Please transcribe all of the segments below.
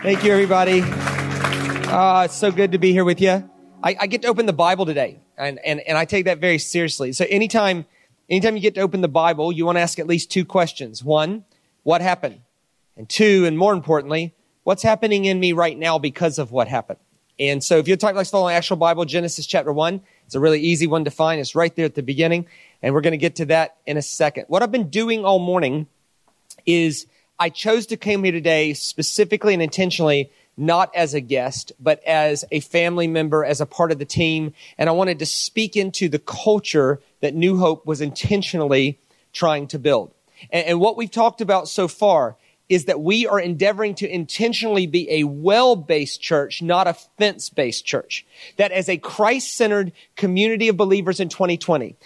Thank you, everybody. Uh, it's so good to be here with you. I, I, get to open the Bible today, and, and, and I take that very seriously. So anytime, anytime you get to open the Bible, you want to ask at least two questions. One, what happened? And two, and more importantly, what's happening in me right now because of what happened? And so if you're talking like following actual Bible, Genesis chapter one, it's a really easy one to find. It's right there at the beginning. And we're going to get to that in a second. What I've been doing all morning is I chose to come here today specifically and intentionally not as a guest, but as a family member, as a part of the team. And I wanted to speak into the culture that New Hope was intentionally trying to build. And, and what we've talked about so far is that we are endeavoring to intentionally be a well-based church, not a fence-based church. That as a Christ-centered community of believers in 2020,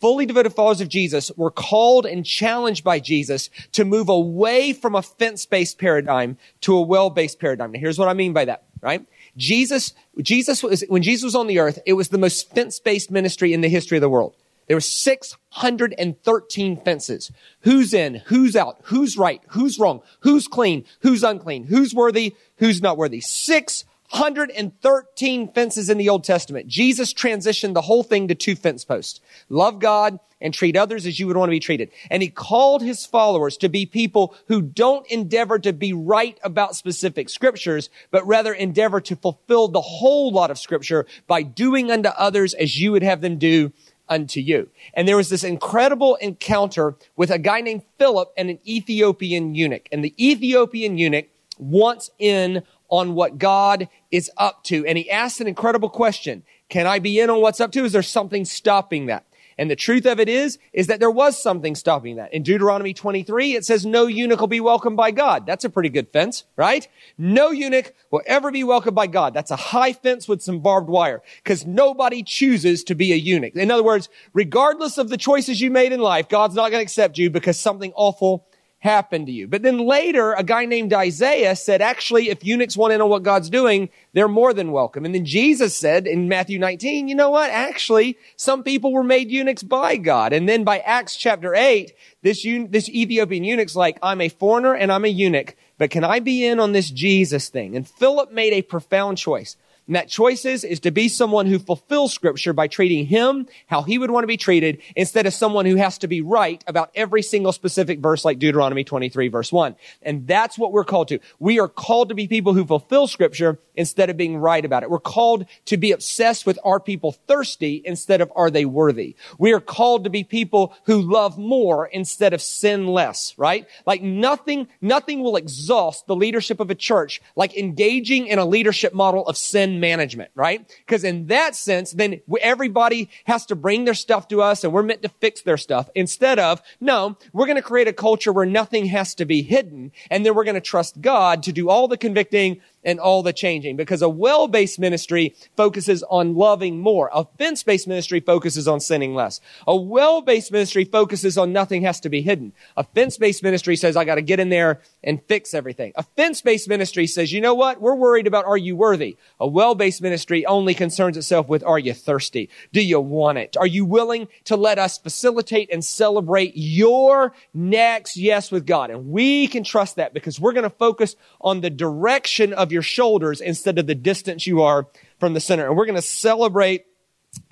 fully devoted followers of Jesus were called and challenged by Jesus to move away from a fence-based paradigm to a well-based paradigm. Now here's what I mean by that, right? Jesus, Jesus was, when Jesus was on the earth, it was the most fence-based ministry in the history of the world. There were 613 fences. Who's in? Who's out? Who's right? Who's wrong? Who's clean? Who's unclean? Who's worthy? Who's not worthy? 613 fences in the Old Testament. Jesus transitioned the whole thing to two fence posts. Love God and treat others as you would want to be treated. And he called his followers to be people who don't endeavor to be right about specific scriptures, but rather endeavor to fulfill the whole lot of scripture by doing unto others as you would have them do unto you. And there was this incredible encounter with a guy named Philip and an Ethiopian eunuch. And the Ethiopian eunuch wants in on what God is up to. And he asked an incredible question. Can I be in on what's up to? Is there something stopping that? And the truth of it is, is that there was something stopping that. In Deuteronomy 23, it says no eunuch will be welcomed by God. That's a pretty good fence, right? No eunuch will ever be welcomed by God. That's a high fence with some barbed wire because nobody chooses to be a eunuch. In other words, regardless of the choices you made in life, God's not going to accept you because something awful happen to you. But then later, a guy named Isaiah said, actually, if eunuchs want to know what God's doing, they're more than welcome. And then Jesus said in Matthew 19, you know what? Actually, some people were made eunuchs by God. And then by Acts chapter 8, this, this Ethiopian eunuch's like, I'm a foreigner and I'm a eunuch, but can I be in on this Jesus thing? And Philip made a profound choice. And that choice is, is to be someone who fulfills scripture by treating him how he would want to be treated instead of someone who has to be right about every single specific verse like Deuteronomy 23 verse 1. And that's what we're called to. We are called to be people who fulfill scripture instead of being right about it. We're called to be obsessed with are people thirsty instead of are they worthy. We are called to be people who love more instead of sin less, right? Like nothing, nothing will exhaust the leadership of a church like engaging in a leadership model of sin management, right? Because in that sense, then everybody has to bring their stuff to us and we're meant to fix their stuff instead of, no, we're going to create a culture where nothing has to be hidden. And then we're going to trust God to do all the convicting and all the changing because a well-based ministry focuses on loving more. A fence-based ministry focuses on sinning less. A well-based ministry focuses on nothing has to be hidden. A fence-based ministry says, I got to get in there and fix everything. A fence-based ministry says, you know what? We're worried about are you worthy? A well-based ministry only concerns itself with are you thirsty? Do you want it? Are you willing to let us facilitate and celebrate your next yes with God? And we can trust that because we're going to focus on the direction of your your shoulders instead of the distance you are from the center. And we're going to celebrate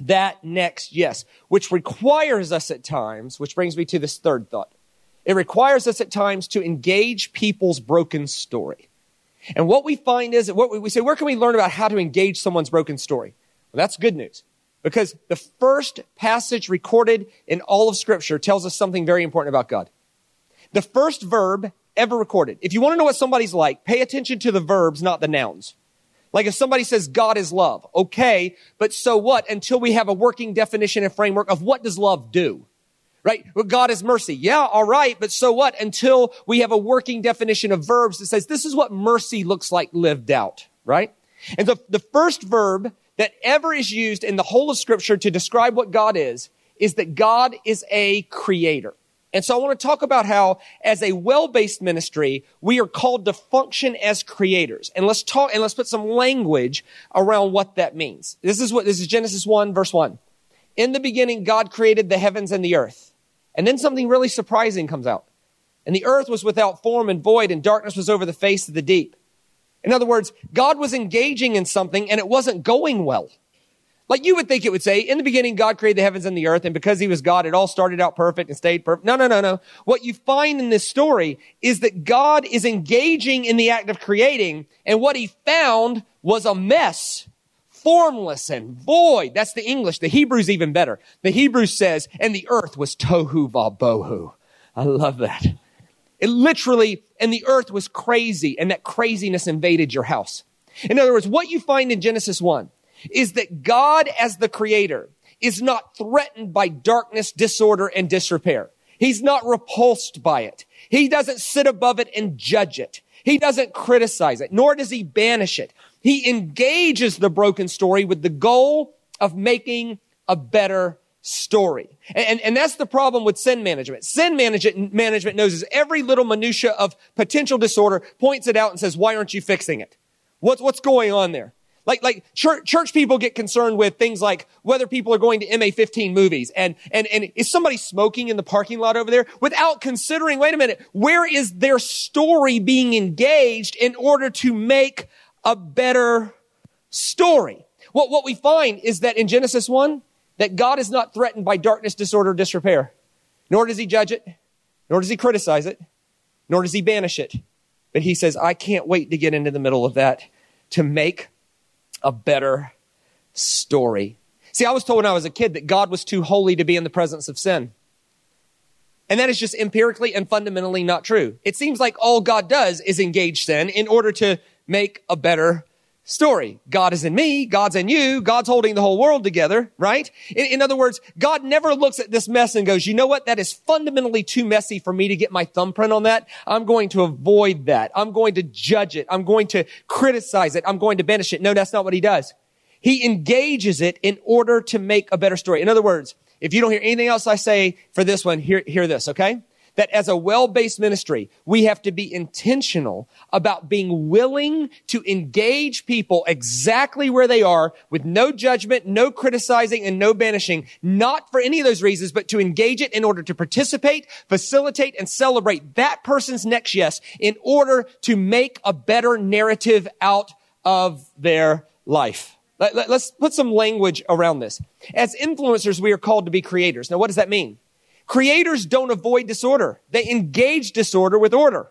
that next yes, which requires us at times, which brings me to this third thought. It requires us at times to engage people's broken story. And what we find is that what we say, where can we learn about how to engage someone's broken story? Well, that's good news. Because the first passage recorded in all of scripture tells us something very important about God. The first verb ever recorded. If you want to know what somebody's like, pay attention to the verbs, not the nouns. Like if somebody says God is love, okay, but so what until we have a working definition and framework of what does love do? Right? Well, God is mercy. Yeah, all right, but so what until we have a working definition of verbs that says this is what mercy looks like lived out, right? And the, the first verb that ever is used in the whole of scripture to describe what God is, is that God is a creator. And so I want to talk about how as a well-based ministry, we are called to function as creators. And let's talk, and let's put some language around what that means. This is what, this is Genesis 1 verse 1. In the beginning, God created the heavens and the earth. And then something really surprising comes out. And the earth was without form and void and darkness was over the face of the deep. In other words, God was engaging in something and it wasn't going well. Like you would think it would say, in the beginning, God created the heavens and the earth, and because he was God, it all started out perfect and stayed perfect. No, no, no, no. What you find in this story is that God is engaging in the act of creating, and what he found was a mess, formless and void. That's the English. The Hebrew's even better. The Hebrew says, and the earth was tohu vabohu. I love that. It literally, and the earth was crazy, and that craziness invaded your house. In other words, what you find in Genesis 1 is that God as the creator is not threatened by darkness, disorder, and disrepair. He's not repulsed by it. He doesn't sit above it and judge it. He doesn't criticize it, nor does he banish it. He engages the broken story with the goal of making a better story. And, and, that's the problem with sin management. Sin management, management knows every little minutia of potential disorder, points it out and says, why aren't you fixing it? What's, what's going on there? Like, like church, church people get concerned with things like whether people are going to MA15 movies and, and, and is somebody smoking in the parking lot over there without considering, wait a minute, where is their story being engaged in order to make a better story? What, what we find is that in Genesis 1, that God is not threatened by darkness, disorder, disrepair. Nor does he judge it, nor does he criticize it, nor does he banish it. But he says, I can't wait to get into the middle of that to make a better story. See, I was told when I was a kid that God was too holy to be in the presence of sin. And that is just empirically and fundamentally not true. It seems like all God does is engage sin in order to make a better story. God is in me, God's in you, God's holding the whole world together, right? In, in, other words, God never looks at this mess and goes, you know what? That is fundamentally too messy for me to get my thumbprint on that. I'm going to avoid that. I'm going to judge it. I'm going to criticize it. I'm going to banish it. No, that's not what he does. He engages it in order to make a better story. In other words, if you don't hear anything else I say for this one, hear, hear this, okay? That as a well-based ministry, we have to be intentional about being willing to engage people exactly where they are with no judgment, no criticizing, and no banishing, not for any of those reasons, but to engage it in order to participate, facilitate, and celebrate that person's next yes in order to make a better narrative out of their life. Let, us put some language around this. As influencers, we are called to be creators. Now, what does that mean? Creators don't avoid disorder. They engage disorder with order.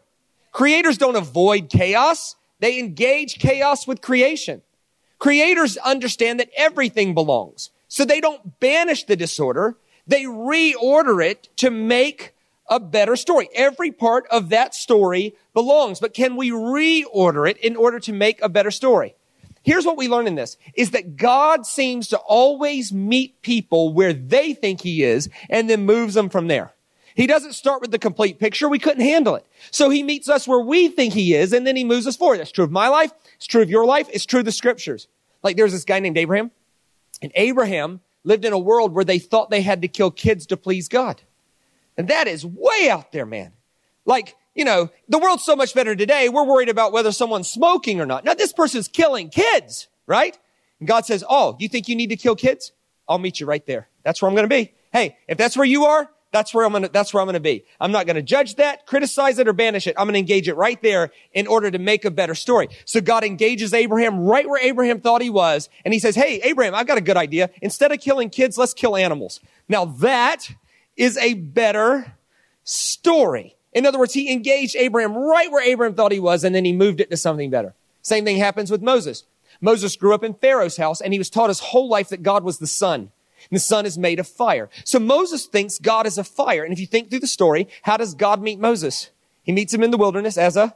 Creators don't avoid chaos. They engage chaos with creation. Creators understand that everything belongs. So they don't banish the disorder. They reorder it to make a better story. Every part of that story belongs, but can we reorder it in order to make a better story? Here's what we learn in this, is that God seems to always meet people where they think he is and then moves them from there. He doesn't start with the complete picture. We couldn't handle it. So he meets us where we think he is and then he moves us forward. That's true of my life. It's true of your life. It's true of the scriptures. Like there's this guy named Abraham and Abraham lived in a world where they thought they had to kill kids to please God. And that is way out there, man. Like you know, the world's so much better today. We're worried about whether someone's smoking or not. Now, this person's killing kids, right? And God says, Oh, you think you need to kill kids? I'll meet you right there. That's where I'm going to be. Hey, if that's where you are, that's where I'm going to, that's where I'm going to be. I'm not going to judge that, criticize it, or banish it. I'm going to engage it right there in order to make a better story. So God engages Abraham right where Abraham thought he was. And he says, Hey, Abraham, I've got a good idea. Instead of killing kids, let's kill animals. Now that is a better story. In other words, he engaged Abraham right where Abraham thought he was, and then he moved it to something better. Same thing happens with Moses. Moses grew up in Pharaoh's house, and he was taught his whole life that God was the sun. And the sun is made of fire. So Moses thinks God is a fire. And if you think through the story, how does God meet Moses? He meets him in the wilderness as a,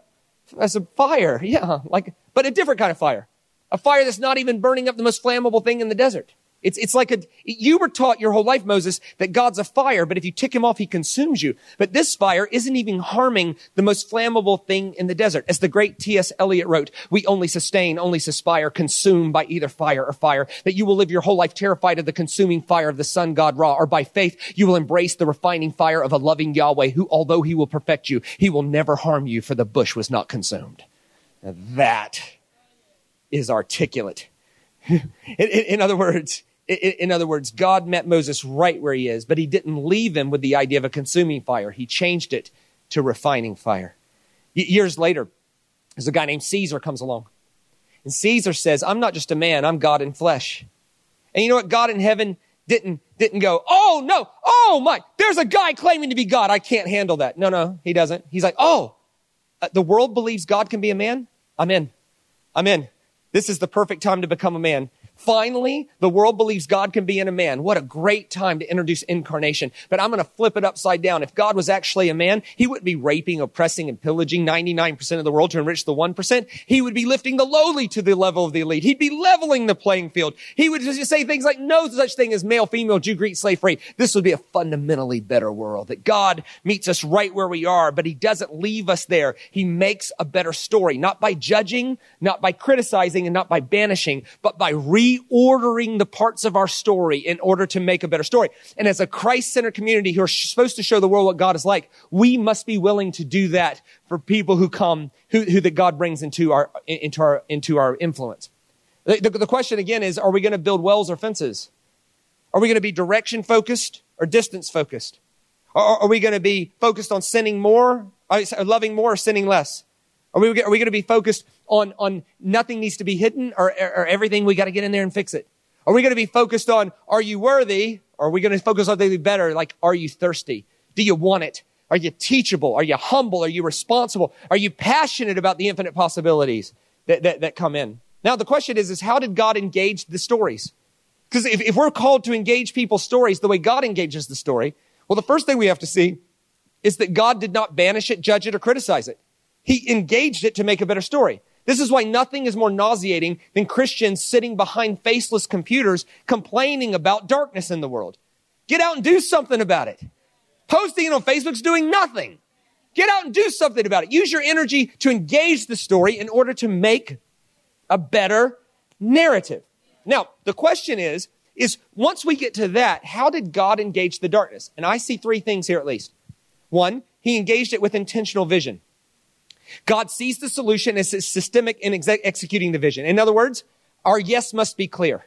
as a fire. Yeah, like, but a different kind of fire. A fire that's not even burning up the most flammable thing in the desert. It's, it's like a, you were taught your whole life, Moses, that God's a fire, but if you tick him off, he consumes you. But this fire isn't even harming the most flammable thing in the desert. As the great T.S. Eliot wrote, we only sustain, only suspire, consumed by either fire or fire. That you will live your whole life terrified of the consuming fire of the sun god Ra, or by faith, you will embrace the refining fire of a loving Yahweh, who, although he will perfect you, he will never harm you, for the bush was not consumed. Now that is articulate. in, in, in other words, in other words, God met Moses right where he is, but he didn't leave him with the idea of a consuming fire. He changed it to refining fire. Years later, There's a guy named Caesar comes along. And Caesar says, I'm not just a man, I'm God in flesh. And you know what? God in heaven didn't, didn't go, oh no, oh my, there's a guy claiming to be God. I can't handle that. No, no, he doesn't. He's like, oh, uh, the world believes God can be a man? I'm in. I'm in. This is the perfect time to become a man. Finally, the world believes God can be in a man. What a great time to introduce incarnation. But I'm going to flip it upside down. If God was actually a man, he wouldn't be raping, oppressing, and pillaging 99% of the world to enrich the 1%. He would be lifting the lowly to the level of the elite. He'd be leveling the playing field. He would just say things like, no such thing as male, female, Jew, Greek, slave, free. This would be a fundamentally better world. That God meets us right where we are, but he doesn't leave us there. He makes a better story, not by judging, not by criticizing, and not by banishing, but by re reordering the parts of our story in order to make a better story. And as a Christ-centered community who are supposed to show the world what God is like, we must be willing to do that for people who come, who, who that God brings into our, into our, into our influence. The, the, the question again is, are we going to build wells or fences? Are we going to be direction focused or distance focused? Are, are we going to be focused on sinning more, loving more or sinning less? Are we, are we going to be focused on, on nothing needs to be hidden or, or, or everything we got to get in there and fix it? Are we going to be focused on, are you worthy? Or are we going to focus on something better? Like, are you thirsty? Do you want it? Are you teachable? Are you humble? Are you responsible? Are you passionate about the infinite possibilities that, that, that come in? Now, the question is, is how did God engage the stories? Because if, if we're called to engage people's stories the way God engages the story, well, the first thing we have to see is that God did not banish it, judge it, or criticize it. He engaged it to make a better story. This is why nothing is more nauseating than Christians sitting behind faceless computers complaining about darkness in the world. Get out and do something about it. Posting it on Facebook's doing nothing. Get out and do something about it. Use your energy to engage the story in order to make a better narrative. Now, the question is, is once we get to that, how did God engage the darkness? And I see three things here at least. One, he engaged it with intentional vision. God sees the solution as systemic in exe- executing the vision. In other words, our yes must be clear.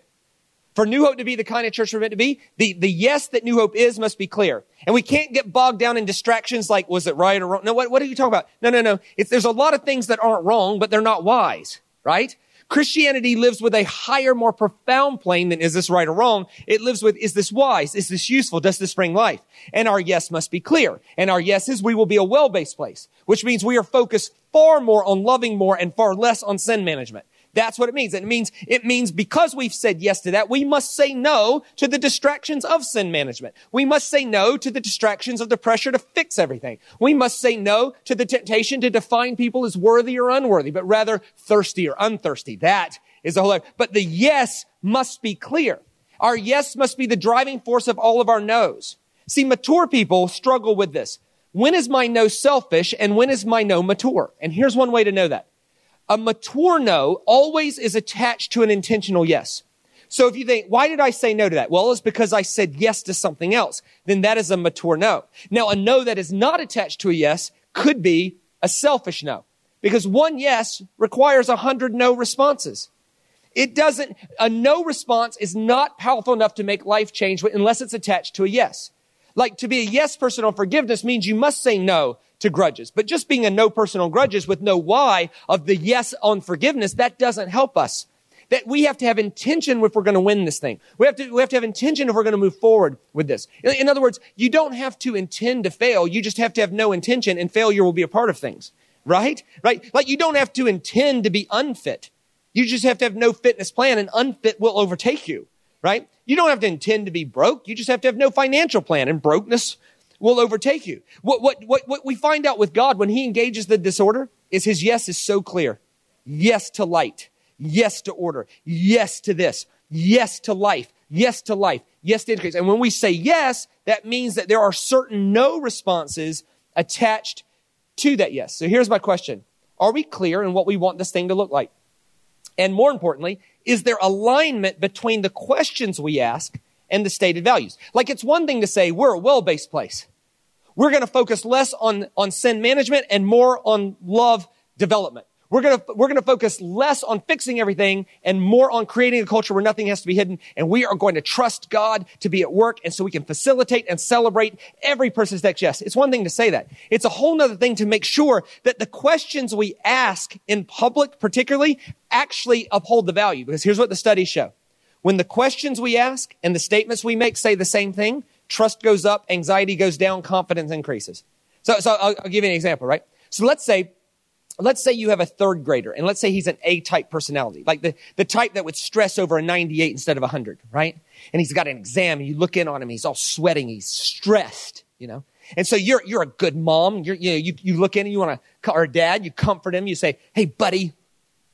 For New Hope to be the kind of church we're meant to be, the, the yes that New Hope is must be clear. And we can't get bogged down in distractions like, was it right or wrong? No, what, what are you talking about? No, no, no. It's, there's a lot of things that aren't wrong, but they're not wise, right? Christianity lives with a higher, more profound plane than is this right or wrong. It lives with, is this wise? Is this useful? Does this bring life? And our yes must be clear. And our yes is we will be a well-based place, which means we are focused far more on loving more and far less on sin management. That's what it means. It means, it means because we've said yes to that, we must say no to the distractions of sin management. We must say no to the distractions of the pressure to fix everything. We must say no to the temptation to define people as worthy or unworthy, but rather thirsty or unthirsty. That is the whole, but the yes must be clear. Our yes must be the driving force of all of our no's. See, mature people struggle with this. When is my no selfish and when is my no mature? And here's one way to know that. A mature no always is attached to an intentional yes. So if you think, why did I say no to that? Well, it's because I said yes to something else. Then that is a mature no. Now, a no that is not attached to a yes could be a selfish no. Because one yes requires a hundred no responses. It doesn't, a no response is not powerful enough to make life change unless it's attached to a yes. Like to be a yes person on forgiveness means you must say no to grudges. But just being a no person on grudges with no why of the yes on forgiveness, that doesn't help us. That we have to have intention if we're going to win this thing. We have to, we have to have intention if we're going to move forward with this. In, in other words, you don't have to intend to fail. You just have to have no intention and failure will be a part of things. Right? Right? Like you don't have to intend to be unfit. You just have to have no fitness plan and unfit will overtake you. Right? You don't have to intend to be broke. You just have to have no financial plan and brokenness will overtake you. What, what, what, what we find out with God when he engages the disorder is his yes is so clear. Yes to light. Yes to order. Yes to this. Yes to life. Yes to life. Yes to increase. And when we say yes, that means that there are certain no responses attached to that yes. So here's my question. Are we clear in what we want this thing to look like? And more importantly, is there alignment between the questions we ask and the stated values? Like it's one thing to say we're a well-based place. We're going to focus less on, on sin management and more on love development. We're going to, we're going to focus less on fixing everything and more on creating a culture where nothing has to be hidden. And we are going to trust God to be at work. And so we can facilitate and celebrate every person's next yes. It's one thing to say that. It's a whole nother thing to make sure that the questions we ask in public, particularly, actually uphold the value. Because here's what the studies show. When the questions we ask and the statements we make say the same thing, trust goes up, anxiety goes down, confidence increases. So, so I'll, I'll give you an example, right? So let's say let's say you have a third grader and let's say he's an A type personality, like the, the type that would stress over a 98 instead of a 100, right? And he's got an exam and you look in on him, he's all sweating, he's stressed, you know? And so you're, you're a good mom. You're, you know, you, you look in and you want to, or dad, you comfort him. You say, Hey, buddy,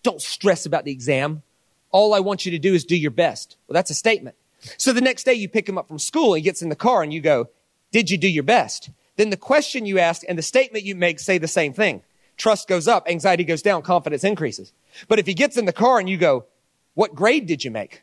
don't stress about the exam. All I want you to do is do your best. Well, that's a statement. So the next day you pick him up from school he gets in the car and you go, did you do your best? Then the question you ask and the statement you make say the same thing. Trust goes up, anxiety goes down, confidence increases. But if he gets in the car and you go, what grade did you make?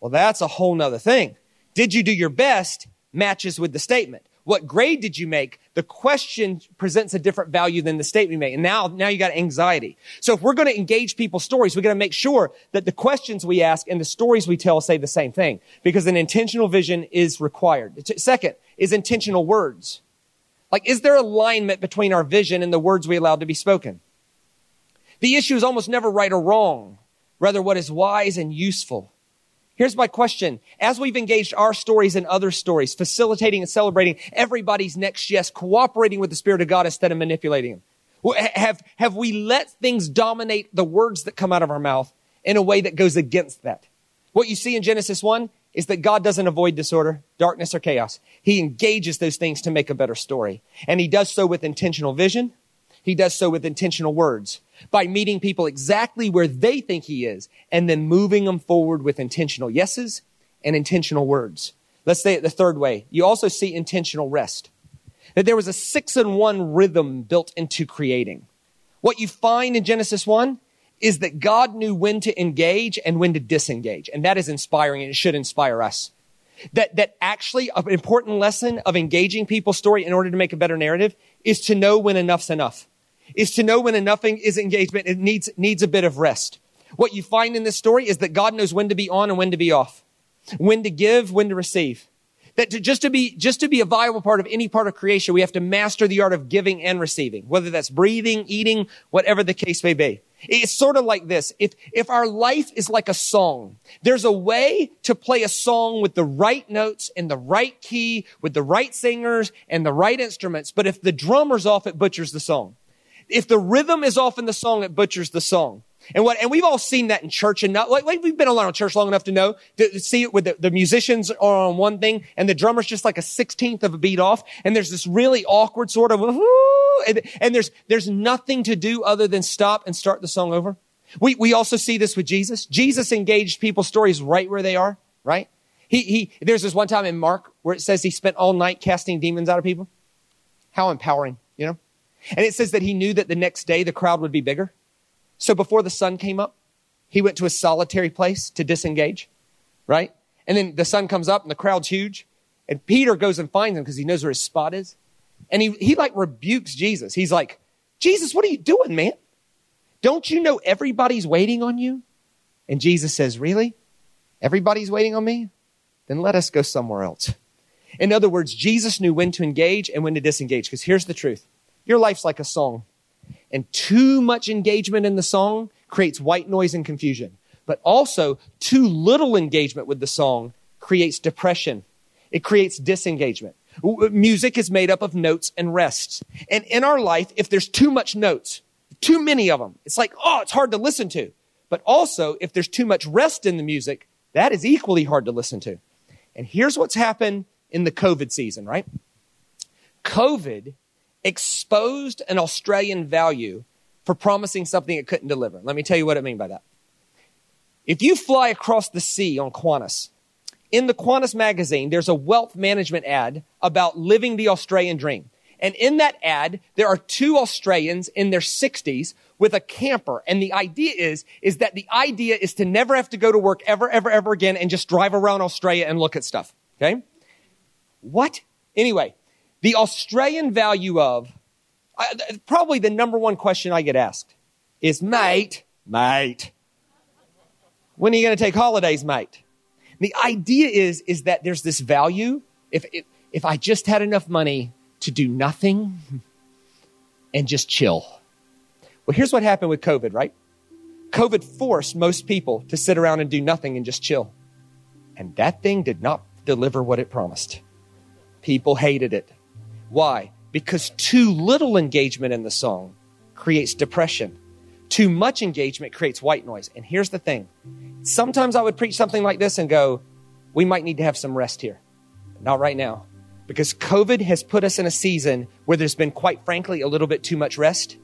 Well, that's a whole nother thing. Did you do your best matches with the statement. What grade did you make? The question presents a different value than the statement made. And now, now you got anxiety. So if we're going to engage people's stories, we got to make sure that the questions we ask and the stories we tell say the same thing because an intentional vision is required. Second is intentional words. Like, is there alignment between our vision and the words we allow to be spoken? The issue is almost never right or wrong, rather what is wise and useful. Here's my question. As we've engaged our stories and other stories, facilitating and celebrating everybody's next yes, cooperating with the Spirit of God instead of manipulating Him, have, have we let things dominate the words that come out of our mouth in a way that goes against that? What you see in Genesis 1 is that God doesn't avoid disorder, darkness, or chaos. He engages those things to make a better story. And He does so with intentional vision. He does so with intentional words by meeting people exactly where they think he is and then moving them forward with intentional yeses and intentional words. Let's say it the third way. You also see intentional rest. That there was a six and one rhythm built into creating. What you find in Genesis 1 is that God knew when to engage and when to disengage. And that is inspiring and it should inspire us. That, that actually an important lesson of engaging people's story in order to make a better narrative is to know when enough's enough is to know when enough is engagement. It needs, needs a bit of rest. What you find in this story is that God knows when to be on and when to be off, when to give, when to receive. That to, just to be, just to be a viable part of any part of creation, we have to master the art of giving and receiving, whether that's breathing, eating, whatever the case may be. It's sort of like this. If, if our life is like a song, there's a way to play a song with the right notes in the right key, with the right singers and the right instruments. But if the drummer's off, it butchers the song if the rhythm is off in the song, it butchers the song. And what, and we've all seen that in church and not, like, like we've been around church long enough to know, to, see it with the, the, musicians are on one thing and the drummer's just like a 16th of a beat off. And there's this really awkward sort of, and, and there's, there's nothing to do other than stop and start the song over. We, we also see this with Jesus. Jesus engaged people's stories right where they are, right? He, he, there's this one time in Mark where it says he spent all night casting demons out of people. How empowering? And it says that he knew that the next day the crowd would be bigger. So before the sun came up, he went to a solitary place to disengage, right? And then the sun comes up and the crowd's huge. And Peter goes and finds him because he knows where his spot is. And he, he like rebukes Jesus. He's like, Jesus, what are you doing, man? Don't you know everybody's waiting on you? And Jesus says, Really? Everybody's waiting on me? Then let us go somewhere else. In other words, Jesus knew when to engage and when to disengage. Because here's the truth your life's like a song. And too much engagement in the song creates white noise and confusion. But also, too little engagement with the song creates depression. It creates disengagement. Music is made up of notes and rests. And in our life, if there's too much notes, too many of them, it's like, oh, it's hard to listen to. But also, if there's too much rest in the music, that is equally hard to listen to. And here's what's happened in the COVID season, right? COVID exposed an Australian value for promising something it couldn't deliver. Let me tell you what I mean by that. If you fly across the sea on Qantas, in the Qantas magazine, there's a wealth management ad about living the Australian dream. And in that ad, there are two Australians in their 60s with a camper. And the idea is, is that the idea is to never have to go to work ever, ever, ever again and just drive around Australia and look at stuff. Okay? What? Anyway, the Australian value of, probably the number one question I get asked is, mate, mate, when are you going to take holidays, mate? The idea is, is that there's this value. If, if, if I just had enough money to do nothing and just chill. Well, here's what happened with COVID, right? COVID forced most people to sit around and do nothing and just chill. And that thing did not deliver what it promised. People hated it. Why? Because too little engagement in the song creates depression. Too much engagement creates white noise. And here's the thing sometimes I would preach something like this and go, we might need to have some rest here. Not right now. Because COVID has put us in a season where there's been, quite frankly, a little bit too much rest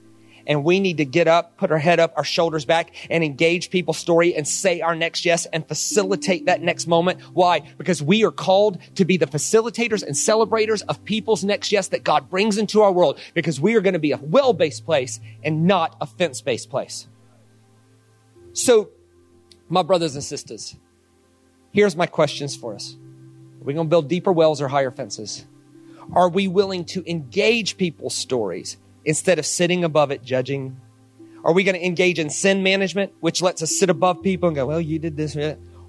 and we need to get up, put our head up, our shoulders back, and engage people's story and say our next yes and facilitate that next moment. Why? Because we are called to be the facilitators and celebrators of people's next yes that God brings into our world because we are going to be a well-based place and not a fence-based place. So, my brothers and sisters, here's my questions for us. Are we going to build deeper wells or higher fences? Are we willing to engage people's stories instead of sitting above it judging? Are we going to engage in sin management, which lets us sit above people and go, well, you did this,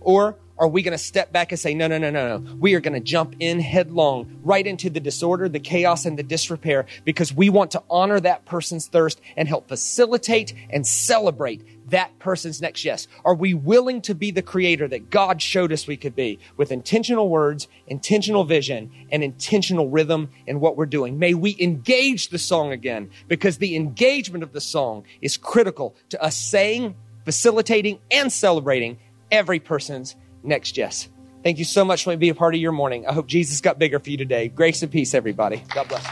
or are we going to step back and say, no, no, no, no, no. We are going to jump in headlong right into the disorder, the chaos, and the disrepair because we want to honor that person's thirst and help facilitate and celebrate that person's next yes? Are we willing to be the creator that God showed us we could be with intentional words, intentional vision, and intentional rhythm in what we're doing? May we engage the song again because the engagement of the song is critical to us saying, facilitating, and celebrating every person's next yes. Thank you so much for being a part of your morning. I hope Jesus got bigger for you today. Grace and peace, everybody. God bless.